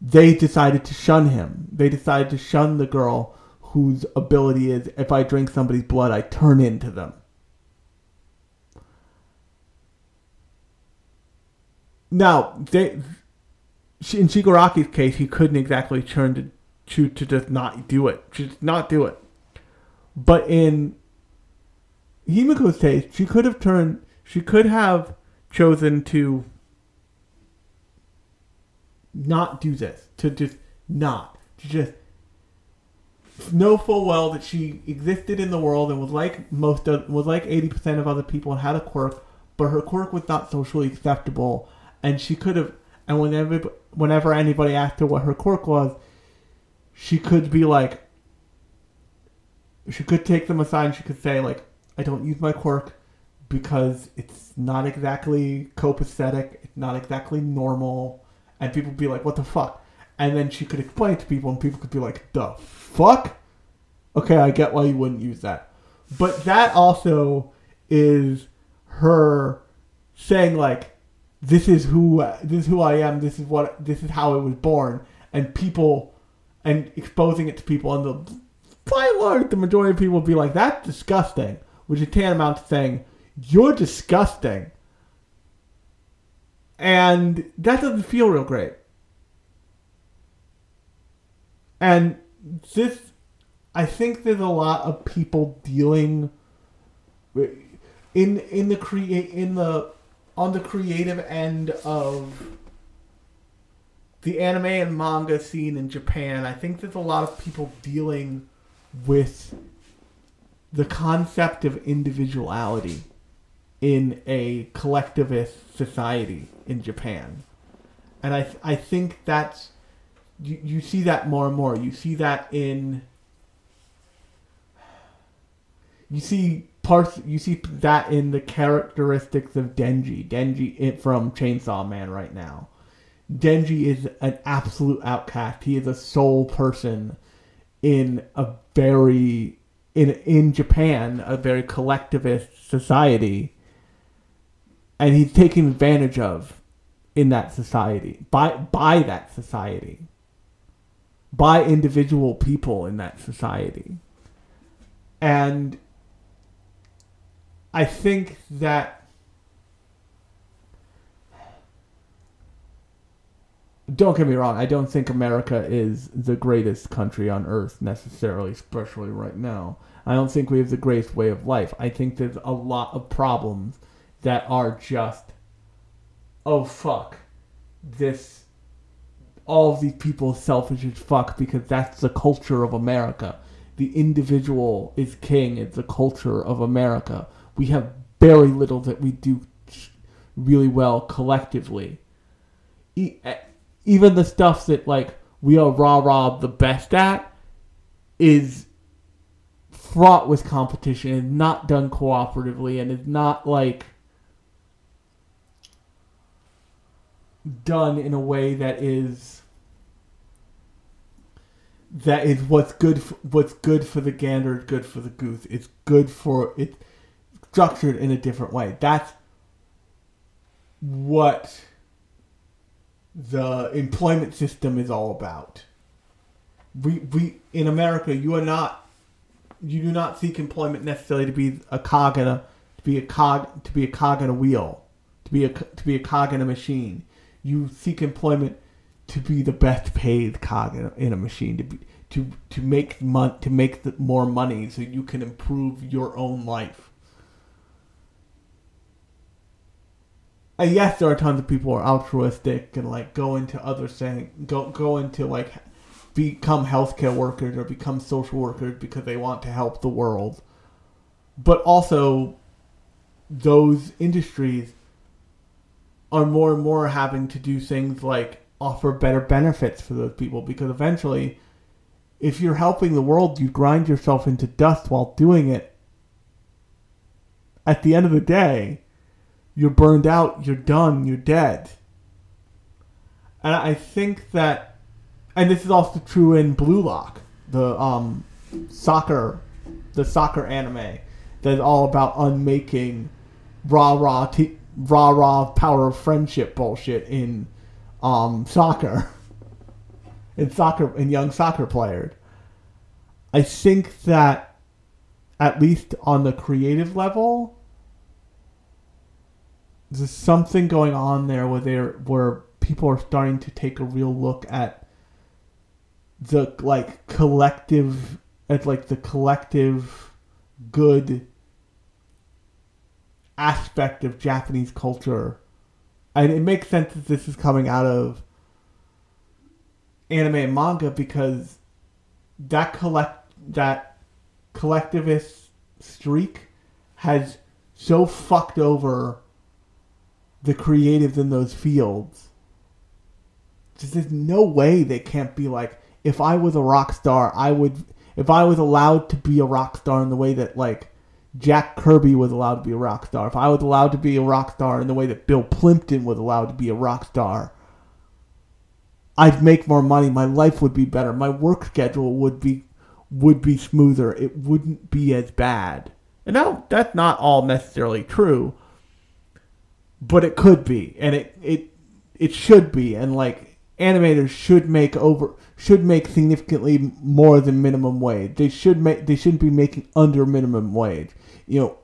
They decided to shun him. They decided to shun the girl whose ability is if I drink somebody's blood, I turn into them. Now, they, in Shigaraki's case, he couldn't exactly turn to to, to just not do it. Just not do it. But in Himiko's case, she could have turned. She could have chosen to not do this. To just not. To just know full well that she existed in the world and was like most of, was like eighty percent of other people and had a quirk, but her quirk was not socially acceptable, and she could have And whenever whenever anybody asked her what her quirk was, she could be like, she could take them aside and she could say like, I don't use my quirk because it's not exactly copacetic, it's not exactly normal, and people would be like, what the fuck? And then she could explain to people, and people could be like, the fuck? Okay, I get why you wouldn't use that. But that also is her saying like, this is who this is who I am. This is what this is how I was born, and people and exposing it to people, and the by and large, the majority of people will be like, "That's disgusting," which is tantamount to saying, "You're disgusting," and that doesn't feel real great. And this, I think, there's a lot of people dealing with, in in the create in the on the creative end of the anime and manga scene in Japan, I think there's a lot of people dealing with the concept of individuality in a collectivist society in Japan. And I I think that's you, you see that more and more. You see that in you see parts you see that in the characteristics of Denji. Denji from Chainsaw Man right now. Denji is an absolute outcast. He is a sole person in a very in in Japan, a very collectivist society. And he's taken advantage of in that society. By by that society. By individual people in that society. And I think that don't get me wrong, I don't think America is the greatest country on earth necessarily, especially right now. I don't think we have the greatest way of life. I think there's a lot of problems that are just oh fuck. This all of these people selfish as fuck because that's the culture of America. The individual is king, it's the culture of America we have very little that we do really well collectively. Even the stuff that like we are rah rah the best at is fraught with competition and not done cooperatively and is not like done in a way that is that is what's good for, what's good for the gander good for the goose it's good for it structured in a different way. That's what the employment system is all about. We we in America, you are not you do not seek employment necessarily to be a cog in a to be a cog to be a cog in a wheel, to be a to be a cog in a machine. You seek employment to be the best paid cog in a, in a machine to be to to make mon- to make the, more money so you can improve your own life. And yes, there are tons of people who are altruistic and like go into other things, go go into like become healthcare workers or become social workers because they want to help the world. But also, those industries are more and more having to do things like offer better benefits for those people because eventually, if you're helping the world, you grind yourself into dust while doing it. At the end of the day, you're burned out, you're done, you're dead. And I think that, and this is also true in Blue Lock, the um, soccer, the soccer anime that's all about unmaking rah rah t- rah rah power of friendship bullshit in um, soccer, in soccer in young soccer players. I think that at least on the creative level, there's something going on there where they're where people are starting to take a real look at the like collective at like the collective good aspect of Japanese culture. And it makes sense that this is coming out of anime and manga because that collect that collectivist streak has so fucked over the creatives in those fields just there's no way they can't be like if I was a rock star, I would if I was allowed to be a rock star in the way that like Jack Kirby was allowed to be a rock star, if I was allowed to be a rock star in the way that Bill Plympton was allowed to be a rock star, I'd make more money, my life would be better, my work schedule would be would be smoother, it wouldn't be as bad. And now that's not all necessarily true, but it could be, and it it it should be, and like animators should make over should make significantly more than minimum wage. They should make they shouldn't be making under minimum wage. You know,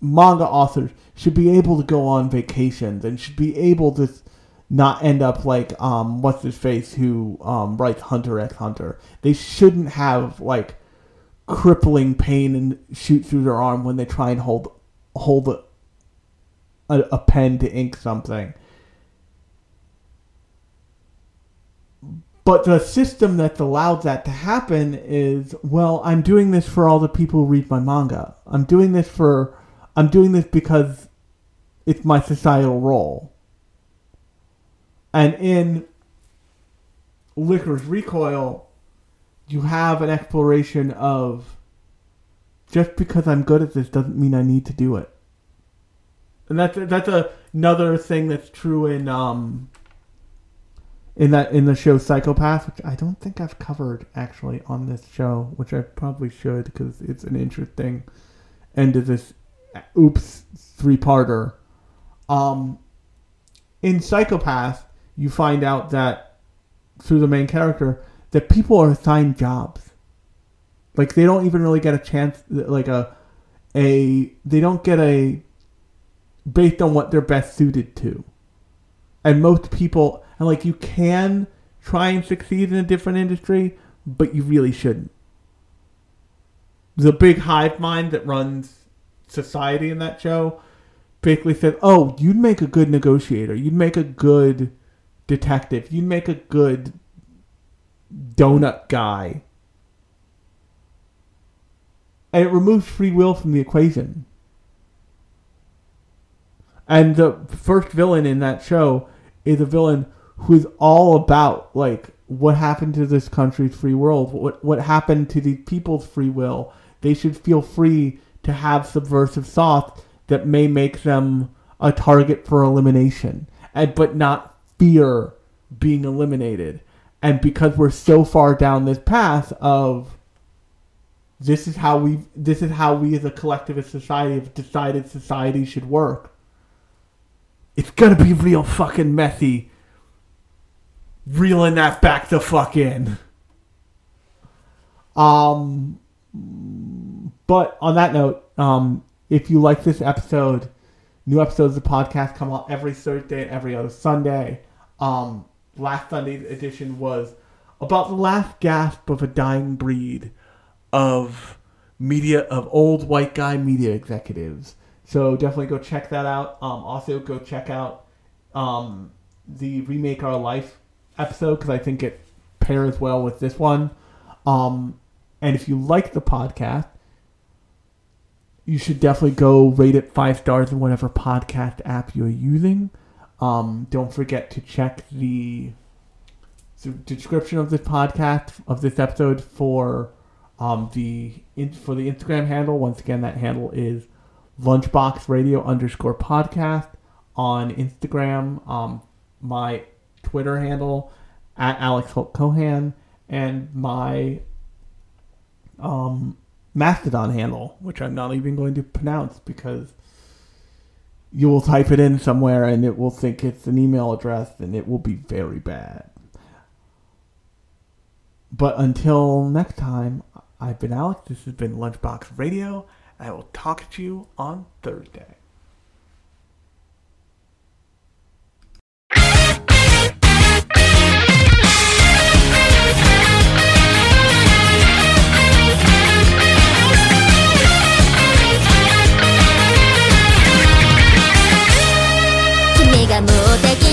manga authors should be able to go on vacations and should be able to not end up like um what's his face who um writes Hunter x Hunter. They shouldn't have like crippling pain and shoot through their arm when they try and hold hold a, a, a pen to ink something. But the system that's allowed that to happen is well, I'm doing this for all the people who read my manga. I'm doing this for I'm doing this because it's my societal role. And in Lycoris Recoil, you have an exploration of just because I'm good at this doesn't mean I need to do it. And that's that's a, another thing that's true in um in that in the show Psycho-Pass, which I don't think I've covered actually on this show, which I probably should because it's an interesting end of this oops three parter. Um, in Psycho-Pass, you find out that through the main character that people are assigned jobs. Like they don't even really get a chance, like a a they don't get a based on what they're best suited to. And most people, and like you can try and succeed in a different industry, but you really shouldn't. The big hive mind that runs society in that show basically said, "Oh, you'd make a good negotiator. You'd make a good detective. You'd make a good donut guy." And it removes free will from the equation. And the first villain in that show is a villain who is all about like what happened to this country's free world, what what happened to the people's free will. They should feel free to have subversive thoughts that may make them a target for elimination, and but not fear being eliminated. And because we're so far down this path of this is how we this is how we as a collectivist society have decided society should work it's gonna be real fucking messy. Reeling that back the fuck in. Um, but on that note, um, if you like this episode, new episodes of the podcast come out every Thursday and every other Sunday. Um, last Sunday's edition was about the last gasp of a dying breed of media of old white guy media executives. So definitely go check that out. Um, also go check out um, the remake our life episode because I think it pairs well with this one. Um, and if you like the podcast, you should definitely go rate it five stars in whatever podcast app you're using. Um, don't forget to check the, description of this podcast of this episode for um, the for the Instagram handle. Once again, that handle is lunchbox radio underscore podcast on Instagram. Um, my Twitter handle at Alex Holt Cohan and my um, Mastodon handle, which I'm not even going to pronounce because you will type it in somewhere and it will think it's an email address and it will be very bad. But until next time, I've been Alex. This has been Lunchbox Radio. I will talk to you on Thursday.「君が無敵